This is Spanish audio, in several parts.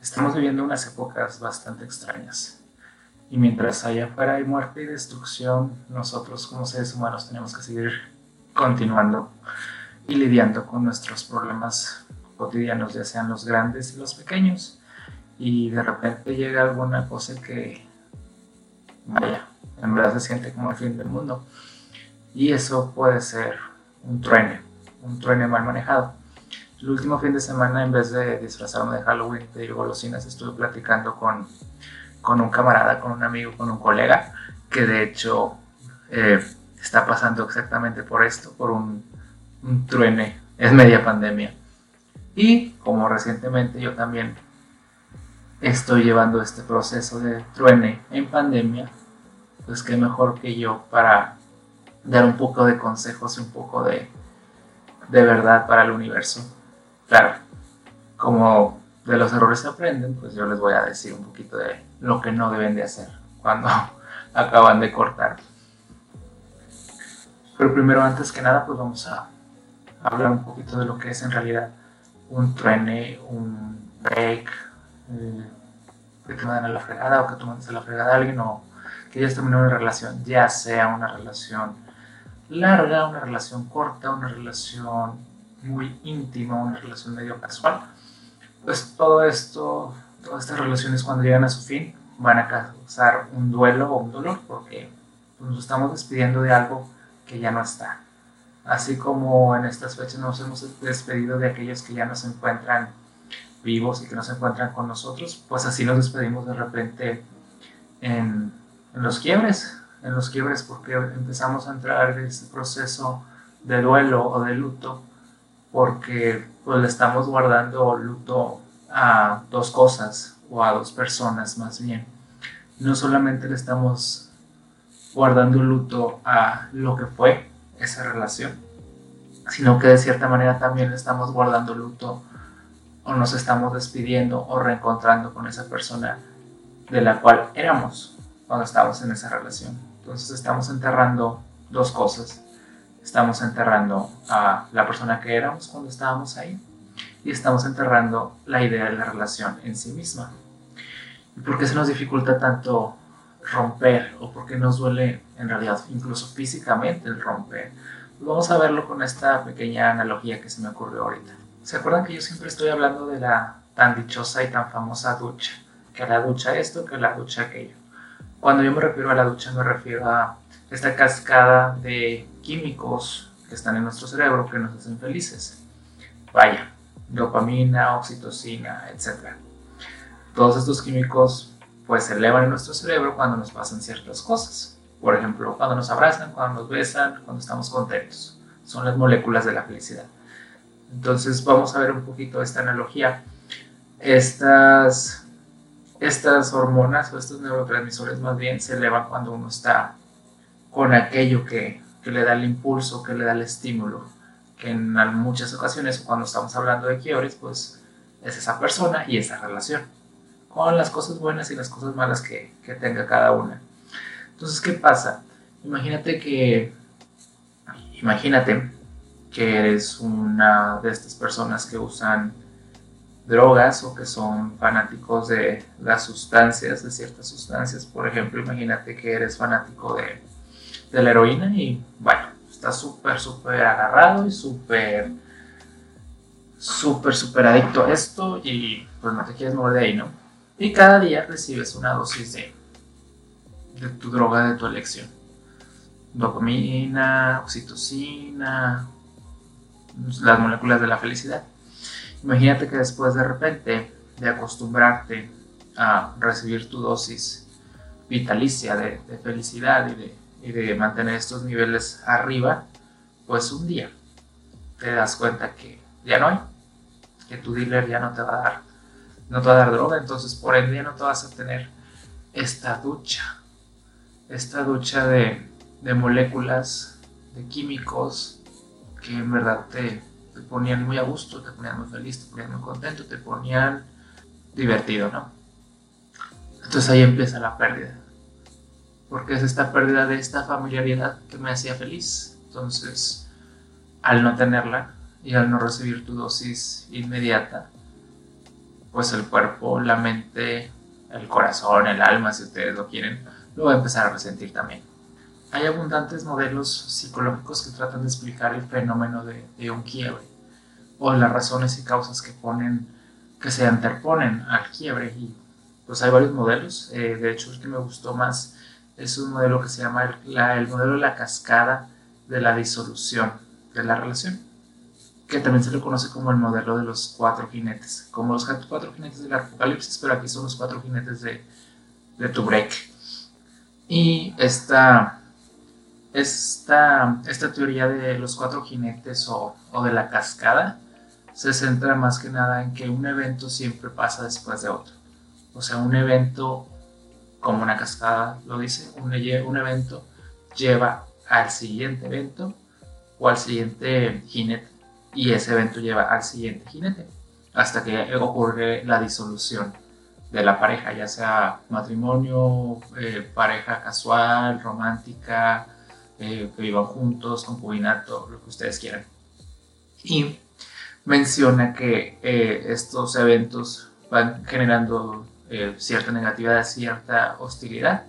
estamos viviendo unas épocas bastante extrañas. Y mientras allá afuera muerte y destrucción, nosotros como seres humanos tenemos que seguir continuando y lidiando con nuestros problemas cotidianos, ya sean los grandes y los pequeños. Y de repente llega alguna cosa que, vaya, en verdad se siente como el fin del mundo. Y eso puede ser un truene, un truene mal manejado. El último fin de semana, en vez de disfrazarme de Halloween, pedir golosinas, estuve platicando con, con un camarada, con un amigo, con un colega, que de hecho eh, está pasando exactamente por esto, por un, un truene, es media pandemia. Y como recientemente yo también estoy llevando este proceso de truene en pandemia, pues qué mejor que yo para dar un poco de consejos y un poco de, de verdad para el universo. Claro, como de los errores se aprenden, pues yo les voy a decir un poquito de lo que no deben de hacer cuando acaban de cortar. Pero primero, antes que nada, pues vamos a hablar un poquito de lo que es en realidad un truene, un break, eh, que te mandan a la fregada o que tú mandes a la fregada a alguien o que ya terminó una relación, ya sea una relación larga, una relación corta, una relación muy íntima, una relación medio casual, pues todo esto, todas estas relaciones cuando llegan a su fin van a causar un duelo o un dolor porque nos estamos despidiendo de algo que ya no está. Así como en estas fechas nos hemos despedido de aquellos que ya no se encuentran vivos y que no se encuentran con nosotros, pues así nos despedimos de repente en, en los quiebres, en los quiebres porque empezamos a entrar en ese proceso de duelo o de luto porque pues le estamos guardando luto a dos cosas o a dos personas más bien. No solamente le estamos guardando luto a lo que fue esa relación, sino que de cierta manera también le estamos guardando luto o nos estamos despidiendo o reencontrando con esa persona de la cual éramos cuando estábamos en esa relación. Entonces estamos enterrando dos cosas. Estamos enterrando a la persona que éramos cuando estábamos ahí y estamos enterrando la idea de la relación en sí misma. ¿Y por qué se nos dificulta tanto romper o por qué nos duele en realidad incluso físicamente el romper? Pues vamos a verlo con esta pequeña analogía que se me ocurrió ahorita. ¿Se acuerdan que yo siempre estoy hablando de la tan dichosa y tan famosa ducha? Que la ducha esto, que la ducha aquello. Cuando yo me refiero a la ducha me refiero a esta cascada de químicos que están en nuestro cerebro que nos hacen felices. Vaya, dopamina, oxitocina, etc. Todos estos químicos pues se elevan en nuestro cerebro cuando nos pasan ciertas cosas. Por ejemplo, cuando nos abrazan, cuando nos besan, cuando estamos contentos. Son las moléculas de la felicidad. Entonces vamos a ver un poquito esta analogía. Estas, estas hormonas o estos neurotransmisores más bien se elevan cuando uno está con aquello que, que le da el impulso, que le da el estímulo, que en muchas ocasiones cuando estamos hablando de quiebres, pues es esa persona y esa relación, con las cosas buenas y las cosas malas que, que tenga cada una. Entonces, ¿qué pasa? Imagínate que, imagínate que eres una de estas personas que usan drogas o que son fanáticos de las sustancias, de ciertas sustancias. Por ejemplo, imagínate que eres fanático de, de la heroína y bueno, estás súper, súper agarrado y súper, súper, súper adicto a esto y pues no te quieres mover de ahí, ¿no? Y cada día recibes una dosis de, de tu droga de tu elección. Dopamina, oxitocina, las moléculas de la felicidad. Imagínate que después de repente de acostumbrarte a recibir tu dosis vitalicia de, felicidad y de, y de, mantener estos niveles arriba, pues un día te das cuenta que ya no hay, que tu dealer ya no te va a dar, no te va a dar droga, entonces por ende ya no te vas a tener esta ducha, esta ducha de, de moléculas, de químicos, que en verdad te, te, ponían muy a gusto, te ponían muy feliz, te ponían muy contento, te ponían divertido, ¿no? Entonces ahí empieza la pérdida. Porque es esta pérdida de esta familiaridad que me hacía feliz. Entonces, al no tenerla y al no recibir tu dosis inmediata, pues el cuerpo, la mente, el corazón, el alma, si ustedes lo quieren, lo va a empezar a resentir también. Hay abundantes modelos psicológicos que tratan de explicar el fenómeno de, de un quiebre o las razones y causas que ponen, que se interponen al quiebre. Y pues hay varios modelos. Eh, de hecho, el que me gustó más es un modelo que se llama el, el modelo de la cascada de la disolución de la relación que también se le conoce como el modelo de los cuatro jinetes, como los cuatro jinetes del apocalipsis, pero aquí son los cuatro jinetes de, de tu break. Y esta, esta, esta teoría de los cuatro jinetes o, o de la cascada se centra más que nada en que un evento siempre pasa después de otro. O sea, un evento, como una cascada lo dice, un, un evento lleva al siguiente evento o al siguiente jinete y ese evento lleva al siguiente jinete hasta que ocurre la disolución de la pareja, ya sea matrimonio, eh, pareja casual, romántica, eh, que vivan juntos, concubinato, lo que ustedes quieran. Y menciona que eh, estos eventos van generando cierta negatividad, cierta hostilidad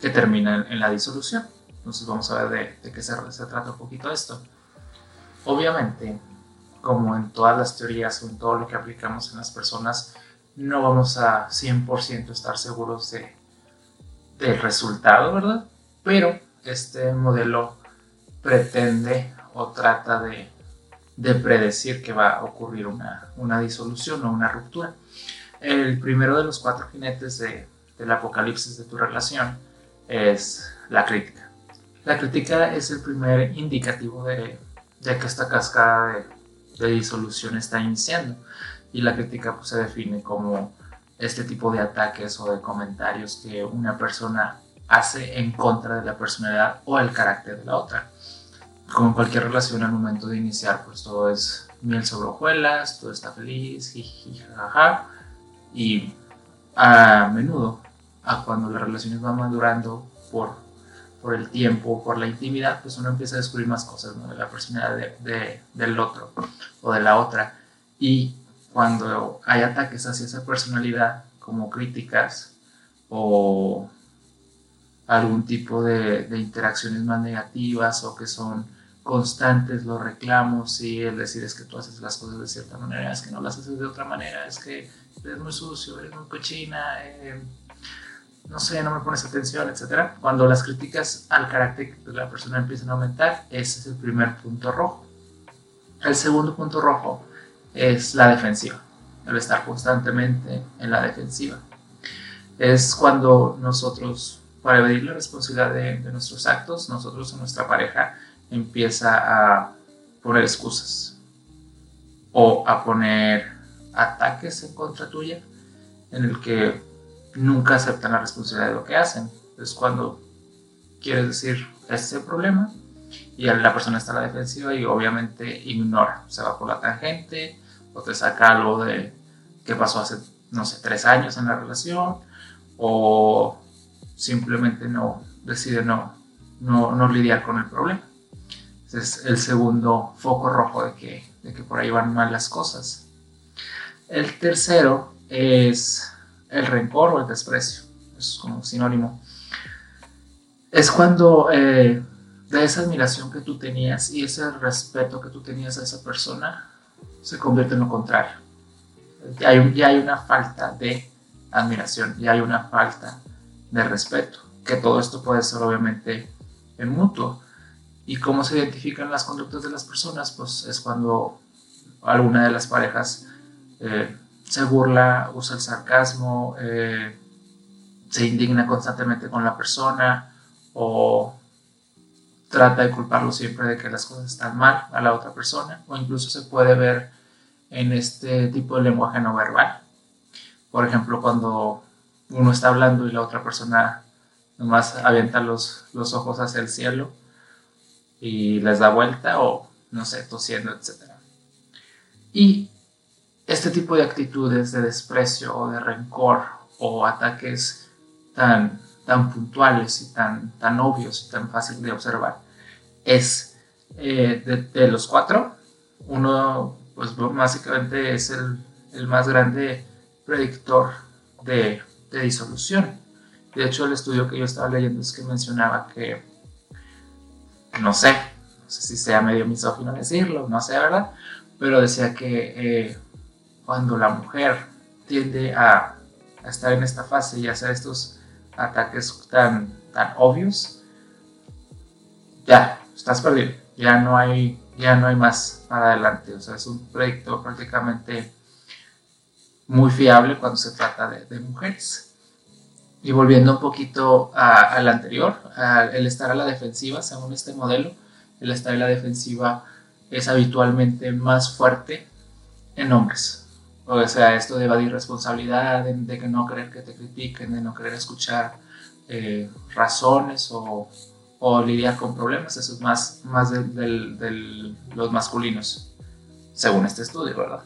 que terminan en la disolución. Entonces vamos a ver de, qué se, se trata un poquito esto. Obviamente, como en todas las teorías o en todo lo que aplicamos en las personas, no vamos a 100% estar seguros de, del resultado, ¿verdad? Pero este modelo pretende o trata de, de predecir que va a ocurrir una, una, disolución o una ruptura. El primero de los cuatro jinetes de, del apocalipsis de tu relación es la crítica. La crítica es el primer indicativo de, que esta cascada de, disolución está iniciando. Y la crítica pues, se define como este tipo de ataques o de comentarios que una persona hace en contra de la personalidad o el carácter de la otra. Como cualquier relación al momento de iniciar, pues todo es miel sobre hojuelas, todo está feliz, jiji, jajaja. Y a menudo, a cuando las relaciones van madurando por por el tiempo, por la intimidad, pues uno empieza a descubrir más cosas de la personalidad de, del otro o de la otra. Y cuando hay ataques hacia esa personalidad, como críticas o algún tipo de, de, interacciones más negativas o que son constantes los reclamos y el decir es que tú haces las cosas de cierta manera, es que no las haces de otra manera, es que eres muy sucio, eres muy cochina, eh, no sé, no me pones atención, etc. Cuando las críticas al carácter de la persona empiezan a aumentar, ese es el primer punto rojo. El segundo punto rojo es la defensiva, el estar constantemente en la defensiva. Es cuando nosotros, para evadir la responsabilidad de, de nuestros actos, nosotros o nuestra pareja empieza a poner excusas o a poner ataques en contra tuya, en el que nunca aceptan la responsabilidad de lo que hacen. Es cuando quieres decir, este es el problema, y la persona está a la defensiva y obviamente ignora, se va por la tangente o te saca algo de que pasó hace, no sé, tres años en la relación o simplemente no decide no, no, no lidiar con el problema. Ese es el segundo foco rojo de que, de que por ahí van mal las cosas. El tercero es el rencor o el desprecio, es como sinónimo. Es cuando eh, de esa admiración que tú tenías y ese respeto que tú tenías a esa persona se convierte en lo contrario. Ya hay, ya hay una falta de admiración, ya hay una falta de respeto, que todo esto puede ser obviamente en mutuo. ¿Y cómo se identifican las conductas de las personas? Pues es cuando alguna de las parejas eh, se burla, usa el sarcasmo, eh, se indigna constantemente con la persona o trata de culparlo siempre de que las cosas están mal a la otra persona o incluso se puede ver en este tipo de lenguaje no verbal. Por ejemplo, cuando uno está hablando y la otra persona nomás avienta los, los ojos hacia el cielo y les da vuelta o no sé, tosiendo, etc. Y este tipo de actitudes de desprecio o de rencor o ataques tan, tan puntuales y tan, tan obvios y tan fáciles de observar es eh, de, los cuatro, uno pues básicamente es el, el, más grande predictor de, de disolución. De hecho, el estudio que yo estaba leyendo es que mencionaba que, no sé, no sé si sea medio misógino decirlo, no sé, ¿verdad? Pero decía que eh, cuando la mujer tiende a, a, estar en esta fase y hacer estos ataques tan, tan obvios, ya, estás perdido, ya no hay, ya no hay más para adelante, o sea, es un predictor prácticamente muy fiable cuando se trata de, mujeres. Y volviendo un poquito al anterior, el estar a la defensiva, según este modelo, el estar en la defensiva es habitualmente más fuerte en hombres. O sea, esto de evadir responsabilidad, de, que no querer que te critiquen, de no querer escuchar eh, razones o, lidiar con problemas, eso es más, más de, los masculinos, según este estudio, ¿verdad?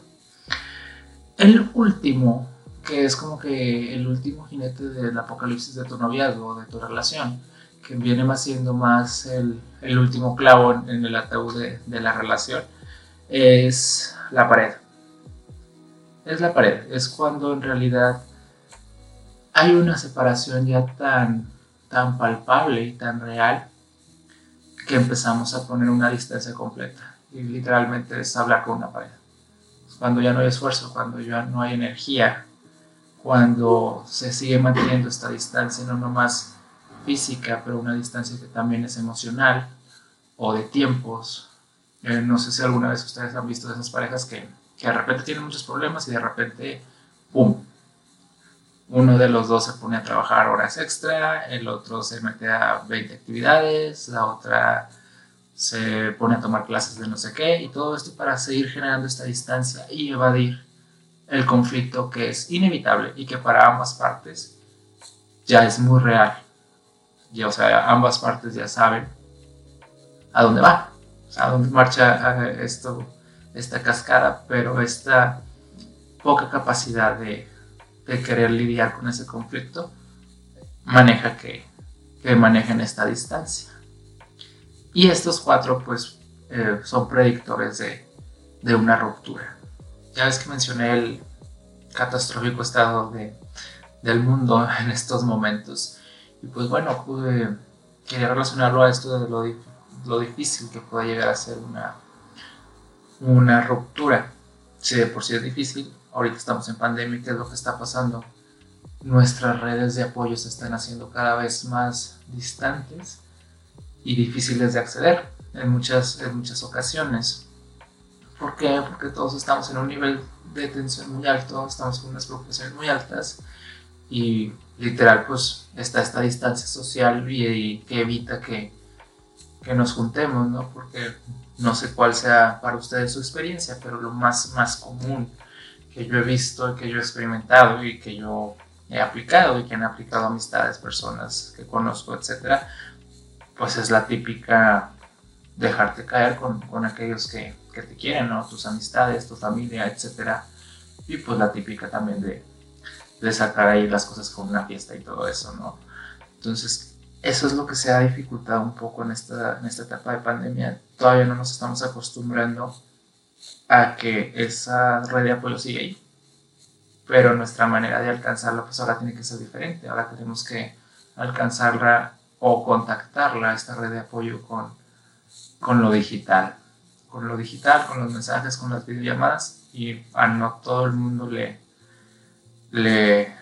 El último que es como que el último jinete del apocalipsis de tu noviazgo, de tu relación, que viene más siendo más el, el último clavo en, el ataúd de, la relación, es la pared. Es la pared, es cuando en realidad hay una separación ya tan, tan palpable y tan real que empezamos a poner una distancia completa. Y literalmente es hablar con una pared. Cuando ya no hay esfuerzo, cuando ya no hay energía, cuando se sigue manteniendo esta distancia, no nomás física, pero una distancia que también es emocional o de tiempos. Eh, no sé si alguna vez ustedes han visto esas parejas que, que de repente tienen muchos problemas y de repente, ¡pum! Uno de los dos se pone a trabajar horas extra, el otro se mete a 20 actividades, la otra se pone a tomar clases de no sé qué, y todo esto para seguir generando esta distancia y evadir el conflicto que es inevitable y que para ambas partes ya es muy real. Y, o sea, ambas partes ya saben a dónde va, a dónde marcha eh, esto, esta cascada, pero esta poca capacidad de, de querer lidiar con ese conflicto maneja que, que manejen esta distancia. Y estos cuatro, pues, eh, son predictores de, de una ruptura ya ves que mencioné el catastrófico estado de, del mundo en estos momentos. Y pues bueno, pude, quería relacionarlo a esto de lo, lo difícil que puede llegar a ser una, una ruptura. Si de por sí es difícil, ahorita estamos en pandemia, ¿qué es lo que está pasando? Nuestras redes de apoyo se están haciendo cada vez más distantes y difíciles de acceder en muchas, en muchas ocasiones. ¿Por qué? Porque todos estamos en un nivel de tensión muy alto, estamos con unas preocupaciones muy altas y literal pues está esta distancia social y, que evita que, que, nos juntemos, ¿no? Porque no sé cuál sea para ustedes su experiencia, pero lo más, más común que yo he visto, que yo he experimentado y que yo he aplicado y que han aplicado amistades, personas que conozco, etcétera, pues es la típica dejarte caer con, con aquellos que, que te quieren, ¿no? Tus amistades, tu familia, etc. Y pues la típica también de, de sacar ahí las cosas con una fiesta y todo eso, ¿no? Entonces, eso es lo que se ha dificultado un poco en esta, en esta etapa de pandemia. Todavía no nos estamos acostumbrando a que esa red de apoyo sigue ahí. Pero nuestra manera de alcanzarla, pues ahora tiene que ser diferente. Ahora tenemos que alcanzarla o contactarla, esta red de apoyo, con, con lo digital con lo digital, con los mensajes, con las videollamadas y a no todo el mundo le, le,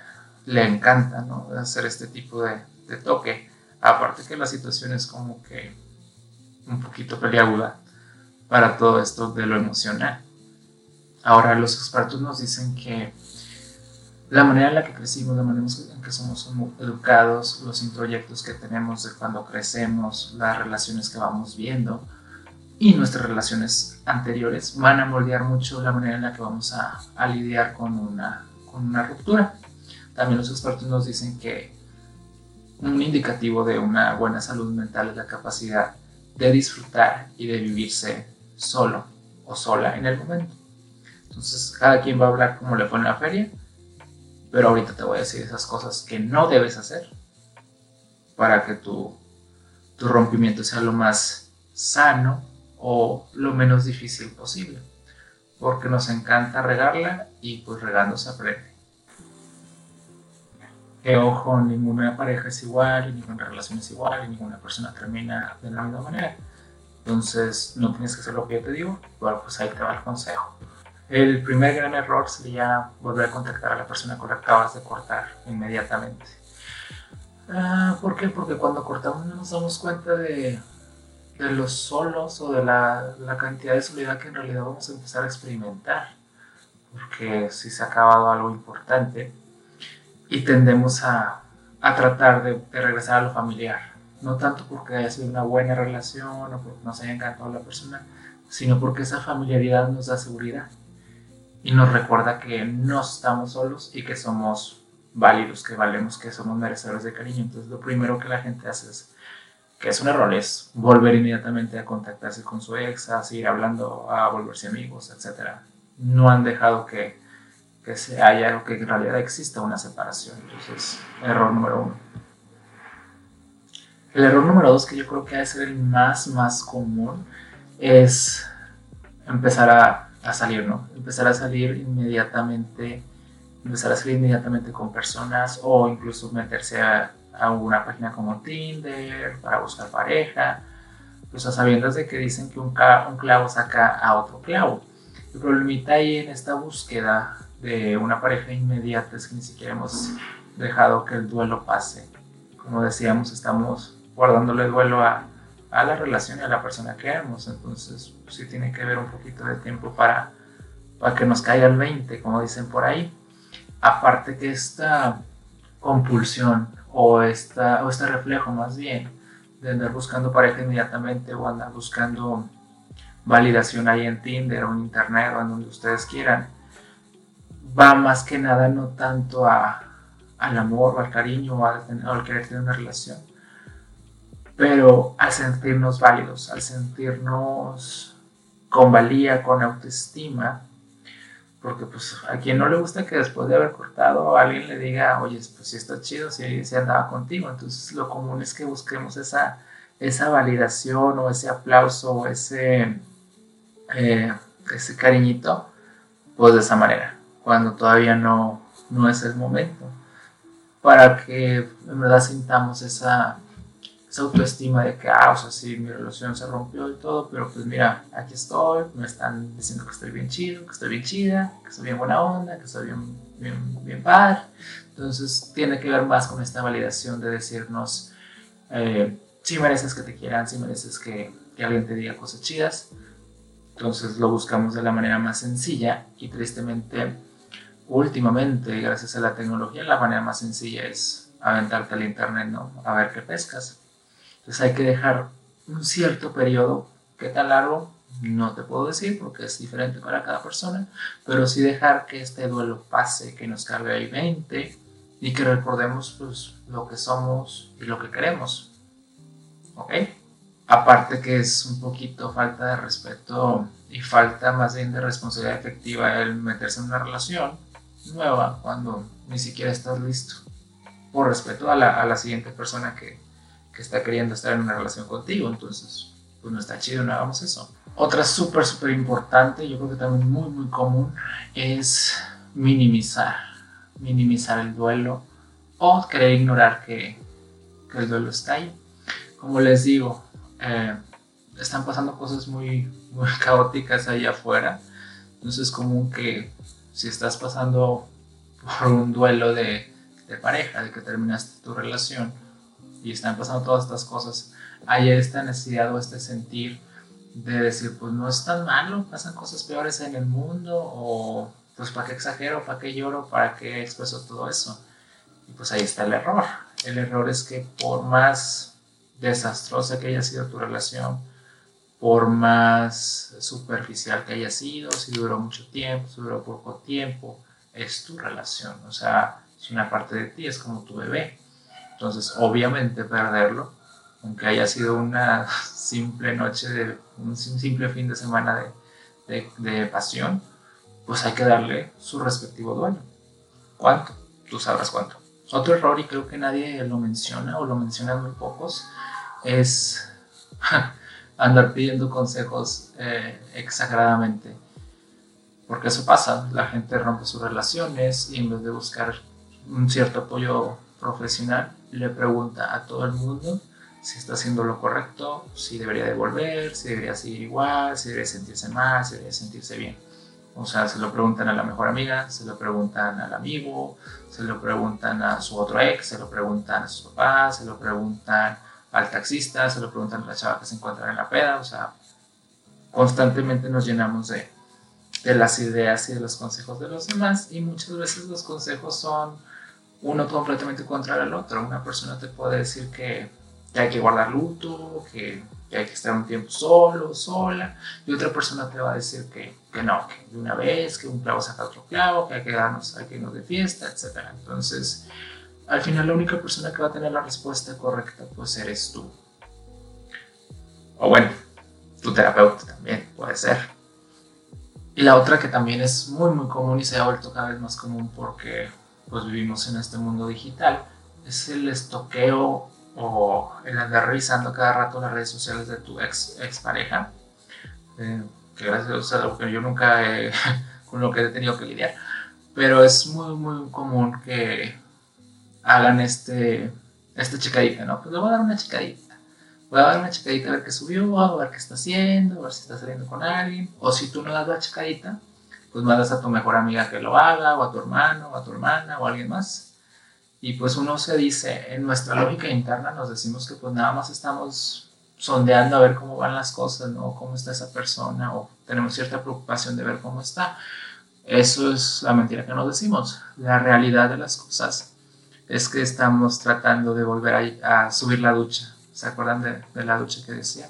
le encanta ¿no? hacer este tipo de, toque. Aparte que la situación es como que un poquito peliaguda para todo esto de lo emocional. Ahora los expertos nos dicen que la manera en la que crecimos, la manera en que somos educados, los introyectos que tenemos de cuando crecemos, las relaciones que vamos viendo, y nuestras relaciones anteriores van a moldear mucho la manera en la que vamos a, lidiar con una, con una ruptura. También los expertos nos dicen que un indicativo de una buena salud mental es la capacidad de disfrutar y de vivirse solo o sola en el momento. Entonces, cada quien va a hablar como le en la feria, pero ahorita te voy a decir esas cosas que no debes hacer para que tu, tu rompimiento sea lo más sano o lo menos difícil posible, porque nos encanta regarla y pues regando se aprende. Que ojo, ninguna pareja es igual, ninguna relación es igual, ninguna persona termina de la misma manera. Entonces, no tienes que hacer lo que yo te digo, igual pues ahí te va el consejo. El primer gran error sería volver a contactar a la persona con la que acabas de cortar inmediatamente. Ah, ¿Por qué? Porque cuando cortamos no nos damos cuenta de, de los solos o de la, la, cantidad de soledad que en realidad vamos a empezar a experimentar. Porque si se ha acabado algo importante y tendemos a, a tratar de, regresar a lo familiar no tanto porque haya sido una buena relación o porque nos haya encantado la persona, sino porque esa familiaridad nos da seguridad y nos recuerda que no estamos solos y que somos válidos, que valemos, que somos merecedores de cariño. Entonces lo primero que la gente hace que es un error, es volver inmediatamente a contactarse con su ex, a seguir hablando, a volverse amigos, etc. No han dejado que, que se haya que en realidad exista una separación. Entonces, error número uno. El error número dos, que yo creo que ha de ser el más, más común, es empezar a, a, salir, ¿no? Empezar a salir inmediatamente, empezar a salir inmediatamente con personas o incluso meterse a, a una página como Tinder para buscar pareja, pues a sabiendas de que dicen que un, un clavo saca a otro clavo. El problemita ahí en esta búsqueda de una pareja inmediata es que ni siquiera hemos dejado que el duelo pase. Como decíamos, estamos guardándole duelo a, a la relación y a la persona que amamos. Entonces, pues, sí tiene que haber un poquito de tiempo para, para que nos caiga el 20, como dicen por ahí. Aparte que esta compulsión o, esta, o este reflejo más bien de andar buscando pareja inmediatamente o andar buscando validación ahí en Tinder o en Internet o en donde ustedes quieran, va más que nada no tanto a, al amor o al cariño o al, al querer tener una relación, pero al sentirnos válidos, al sentirnos con valía, con autoestima, porque pues a quien no le gusta que después de haber cortado alguien le diga, oye, pues si está chido, si, si andaba contigo, entonces lo común es que busquemos esa, esa validación o ese aplauso o ese, eh, ese cariñito, pues de esa manera, cuando todavía no, no es el momento, para que en verdad sintamos esa esa autoestima de que, ah, o sea, sí, mi relación se rompió y todo, pero pues mira, aquí estoy, me están diciendo que estoy bien chido, que estoy bien chida, que estoy bien buena onda, que estoy bien, bien, bien padre. Entonces tiene que ver más con esta validación de decirnos, eh, si mereces que te quieran, si mereces que, que alguien te diga cosas chidas. Entonces lo buscamos de la manera más sencilla y tristemente, últimamente, gracias a la tecnología, la manera más sencilla es aventarte al internet, ¿no? A ver qué pescas. Entonces hay que dejar un cierto periodo, ¿qué tan largo? No te puedo decir porque es diferente para cada persona, pero sí dejar que este duelo pase, que nos cargue ahí 20 y que recordemos pues, lo que somos y lo que queremos. ¿Ok? Aparte que es un poquito falta de respeto y falta más bien de responsabilidad efectiva el meterse en una relación nueva cuando ni siquiera estás listo. Por respeto a la, a la siguiente persona que, que está queriendo estar en una relación contigo, entonces pues no está chido, no hagamos eso. Otra súper, súper importante, yo creo que también muy, muy común, es minimizar, minimizar el duelo o querer ignorar que, que el duelo está ahí. Como les digo, eh, están pasando cosas muy, muy caóticas ahí afuera, entonces es común que si estás pasando por un duelo de, pareja, de que terminaste tu relación, y están pasando todas estas cosas, hay esta necesidad o este sentir de decir, pues no es tan malo, pasan cosas peores en el mundo, o pues para qué exagero, para qué lloro, para qué expreso todo eso. Y pues ahí está el error. El error es que por más desastrosa que haya sido tu relación, por más superficial que haya sido, si duró mucho tiempo, si duró poco tiempo, es tu relación. O sea, es una parte de ti, es como tu bebé. Entonces, obviamente perderlo, aunque haya sido una simple noche, de, un simple fin de semana de, de, pasión, pues hay que darle su respectivo dueño. ¿Cuánto? Tú sabrás cuánto. Otro error, y creo que nadie lo menciona o lo mencionan muy pocos, es andar pidiendo consejos eh, exageradamente. Porque eso pasa, la gente rompe sus relaciones y en vez de buscar un cierto apoyo profesional le pregunta a todo el mundo si está haciendo lo correcto, si debería devolver, si debería seguir igual, si debería sentirse mal, si debería sentirse bien. O sea, se lo preguntan a la mejor amiga, se lo preguntan al amigo, se lo preguntan a su otro ex, se lo preguntan a sus papás, se lo preguntan al taxista, se lo preguntan a la chava que se encuentra en la peda. O sea, constantemente nos llenamos de, de las ideas y de los consejos de los demás y muchas veces los consejos son uno completamente contra el otro. Una persona te puede decir que, hay que guardar luto, que, hay que estar un tiempo solo, sola, y otra persona te va a decir que, que, no, que de una vez, que un clavo saca otro clavo, que hay que darnos, hay que irnos de fiesta, etc. Entonces, al final la única persona que va a tener la respuesta correcta pues eres tú. O bueno, tu terapeuta también puede ser. Y la otra que también es muy muy común y se ha vuelto cada vez más común porque pues vivimos en este mundo digital es el estoqueo o el andar revisando cada rato las redes sociales de tu ex, ex pareja. Eh, que gracias a lo que yo nunca he, con lo que he tenido que lidiar. Pero es muy muy común que hagan este, esta checadita, ¿no? Pues le voy a dar una checadita voy a dar una checadita a ver qué subió, a ver qué está haciendo, a ver si está saliendo con alguien. O si tú no das la checadita, pues mandas a tu mejor amiga que lo haga, o a tu hermano, o a tu hermana, o a alguien más. Y pues uno se dice, en nuestra lógica interna nos decimos que pues nada más estamos sondeando a ver cómo van las cosas, ¿no? Cómo está esa persona, o tenemos cierta preocupación de ver cómo está. Eso es la mentira que nos decimos. La realidad de las cosas es que estamos tratando de volver a, subir la ducha, ¿se acuerdan de, la ducha que decía?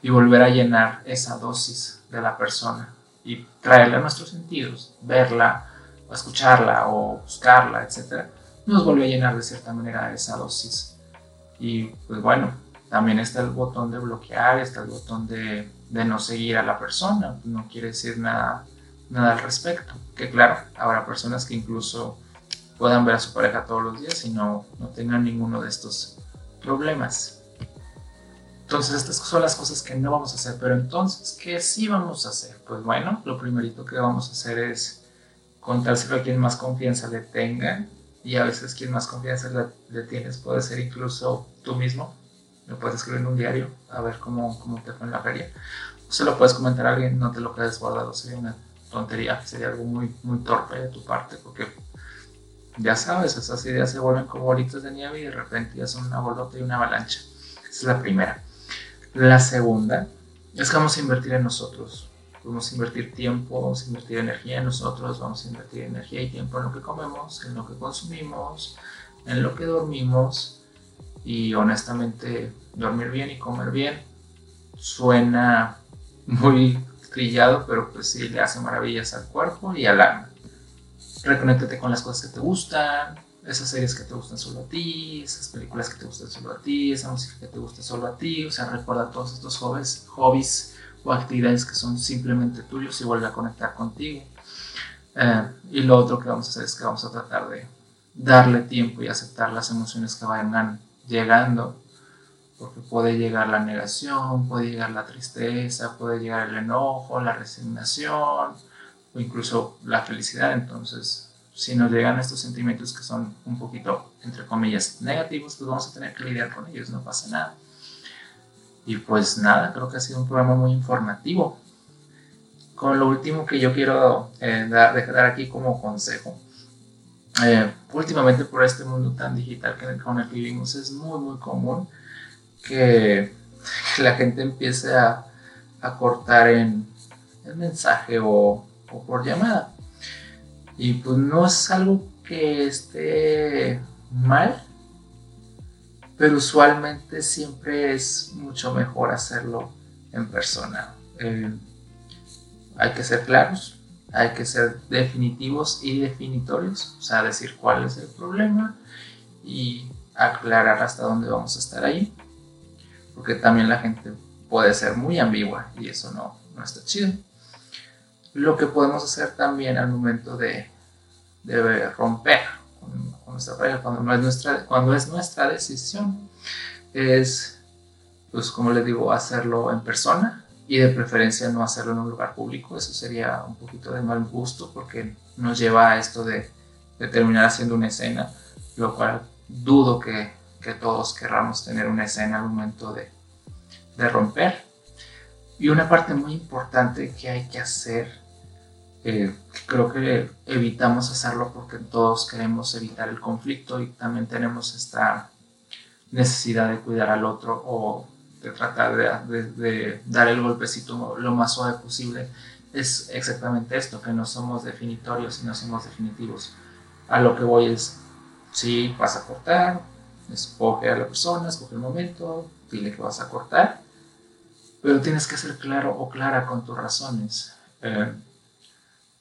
Y volver a llenar esa dosis de la persona y traerla a nuestros sentidos, verla, o escucharla o buscarla, etc. Nos vuelve a llenar de cierta manera esa dosis. Y pues bueno, también está el botón de bloquear, está el botón de, de no seguir a la persona, no quiere decir nada, nada al respecto. Que claro, habrá personas que incluso puedan ver a su pareja todos los días y no, no tengan ninguno de estos problemas. Entonces, estas son las cosas que no vamos a hacer. Pero entonces, ¿qué sí vamos a hacer? Pues bueno, lo primerito que vamos a hacer es contárselo a quien más confianza le tenga. Y a veces quien más confianza le, tienes puede ser incluso tú mismo. Lo puedes escribir en un diario a ver cómo, cómo te fue en la feria. O se lo puedes comentar a alguien, no te lo quedes guardado. Sería una tontería, sería algo muy, muy torpe de tu parte porque ya sabes, esas ideas se vuelven como bolitas de nieve y de repente ya son una bolota y una avalancha. Esa es la primera. La segunda es que vamos a invertir en nosotros. Vamos a invertir tiempo, vamos a invertir energía en nosotros, vamos a invertir energía y tiempo en lo que comemos, en lo que consumimos, en lo que dormimos. Y honestamente, dormir bien y comer bien suena muy trillado, pero pues sí le hace maravillas al cuerpo y al alma. Reconéctate con las cosas que te gustan, esas series que te gustan solo a ti, esas películas que te gustan solo a ti, esa música que te gusta solo a ti, o sea, recuerda todos estos hobbies, hobbies o actividades que son simplemente tuyos y vuelve a conectar contigo. Eh, y lo otro que vamos a hacer es que vamos a tratar de darle tiempo y aceptar las emociones que vayan llegando, porque puede llegar la negación, puede llegar la tristeza, puede llegar el enojo, la resignación o incluso la felicidad, entonces si nos llegan estos sentimientos que son un poquito, entre comillas, negativos, pues vamos a tener que lidiar con ellos, no pasa nada. Y pues nada, creo que ha sido un programa muy informativo. Con lo último que yo quiero eh, dar, dejar aquí como consejo. Eh, últimamente por este mundo tan digital que, con el que vivimos es muy muy común que, la gente empiece a, a cortar en el mensaje o, o por llamada. Y pues no es algo que esté mal, pero usualmente siempre es mucho mejor hacerlo en persona. Eh, hay que ser claros, hay que ser definitivos y definitorios, o sea, decir cuál es el problema y aclarar hasta dónde vamos a estar ahí, porque también la gente puede ser muy ambigua y eso no, no está chido lo que podemos hacer también al momento de, de romper con, nuestra pareja, cuando, no es nuestra, cuando es nuestra decisión, es, pues como les digo, hacerlo en persona y de preferencia no hacerlo en un lugar público. Eso sería un poquito de mal gusto porque nos lleva a esto de, de terminar haciendo una escena, lo cual dudo que, que todos querramos tener una escena al momento de, de romper. Y una parte muy importante que hay que hacer, eh, creo que evitamos hacerlo porque todos queremos evitar el conflicto y también tenemos esta necesidad de cuidar al otro o de tratar de, de, dar el golpecito lo más suave posible, es exactamente esto, que no somos definitorios y no somos definitivos. A lo que voy es, si vas a cortar, escoge a la persona, escoge el momento, dile que vas a cortar, pero tienes que ser claro o clara con tus razones. Eh,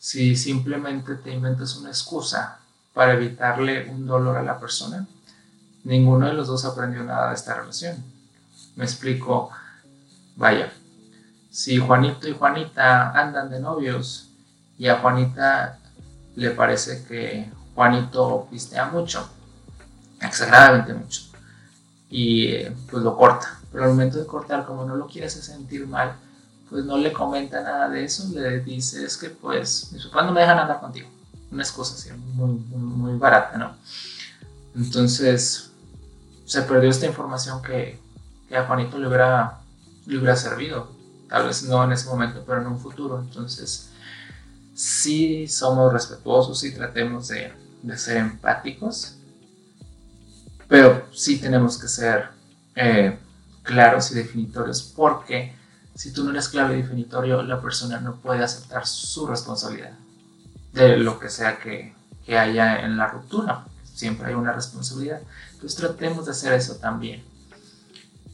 si simplemente te inventas una excusa para evitarle un dolor a la persona, ninguno de los dos aprendió nada de esta relación. Me explico, vaya, si Juanito y Juanita andan de novios y a Juanita le parece que Juanito pistea mucho, exageradamente mucho, y pues lo corta. Pero al momento de cortar, como no lo quieres sentir mal, pues no le comenta nada de eso, le dices que pues mis no me dejan andar contigo. Una excusa así, muy, muy, barata, ¿no? Entonces se perdió esta información que, que a Juanito le hubiera, le hubiera servido. Tal vez no en ese momento, pero en un futuro. Entonces, sí somos respetuosos y tratemos de, de ser empáticos pero sí tenemos que ser eh, claros y definitorios porque si tú no eres claro y definitorio, la persona no puede aceptar su responsabilidad de lo que sea que, que haya en la ruptura. Siempre hay una responsabilidad. Entonces tratemos de hacer eso también.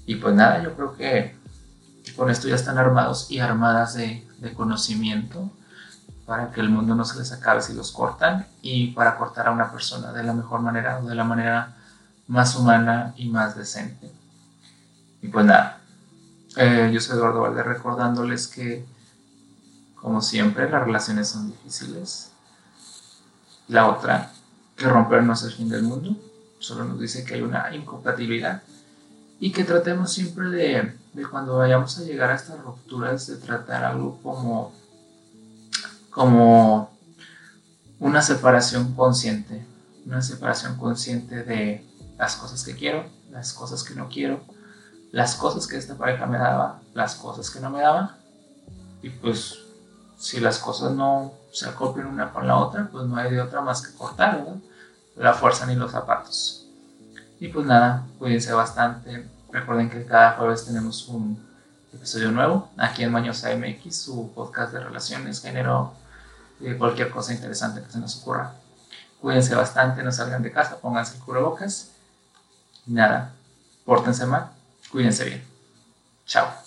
Y pues nada, yo creo que con esto ya están armados y armadas de, de conocimiento para que el mundo no se les acabe si los cortan y para cortar a una persona de la mejor manera o de la manera más humana y más decente. Y pues nada, eh, yo soy Eduardo Valde recordándoles que, como siempre, las relaciones son difíciles. La otra, que romper no es el fin del mundo, solo nos dice que hay una incompatibilidad y que tratemos siempre de, de cuando vayamos a llegar a estas rupturas, de tratar algo como, como una separación consciente, una separación consciente de las cosas que quiero, las cosas que no quiero, las cosas que esta pareja me daba, las cosas que no me daba. Y pues si las cosas no se acoplan una con la otra, pues no hay de otra más que cortar. La fuerza ni los zapatos. Y pues nada, cuídense bastante. Recuerden que cada jueves tenemos un episodio nuevo aquí en Mañosa MX, su podcast de relaciones, género, y cualquier cosa interesante que se nos ocurra. Cuídense bastante, no salgan de casa, pónganse el cubrebocas nada, pórtense mal, cuídense bien. Chao.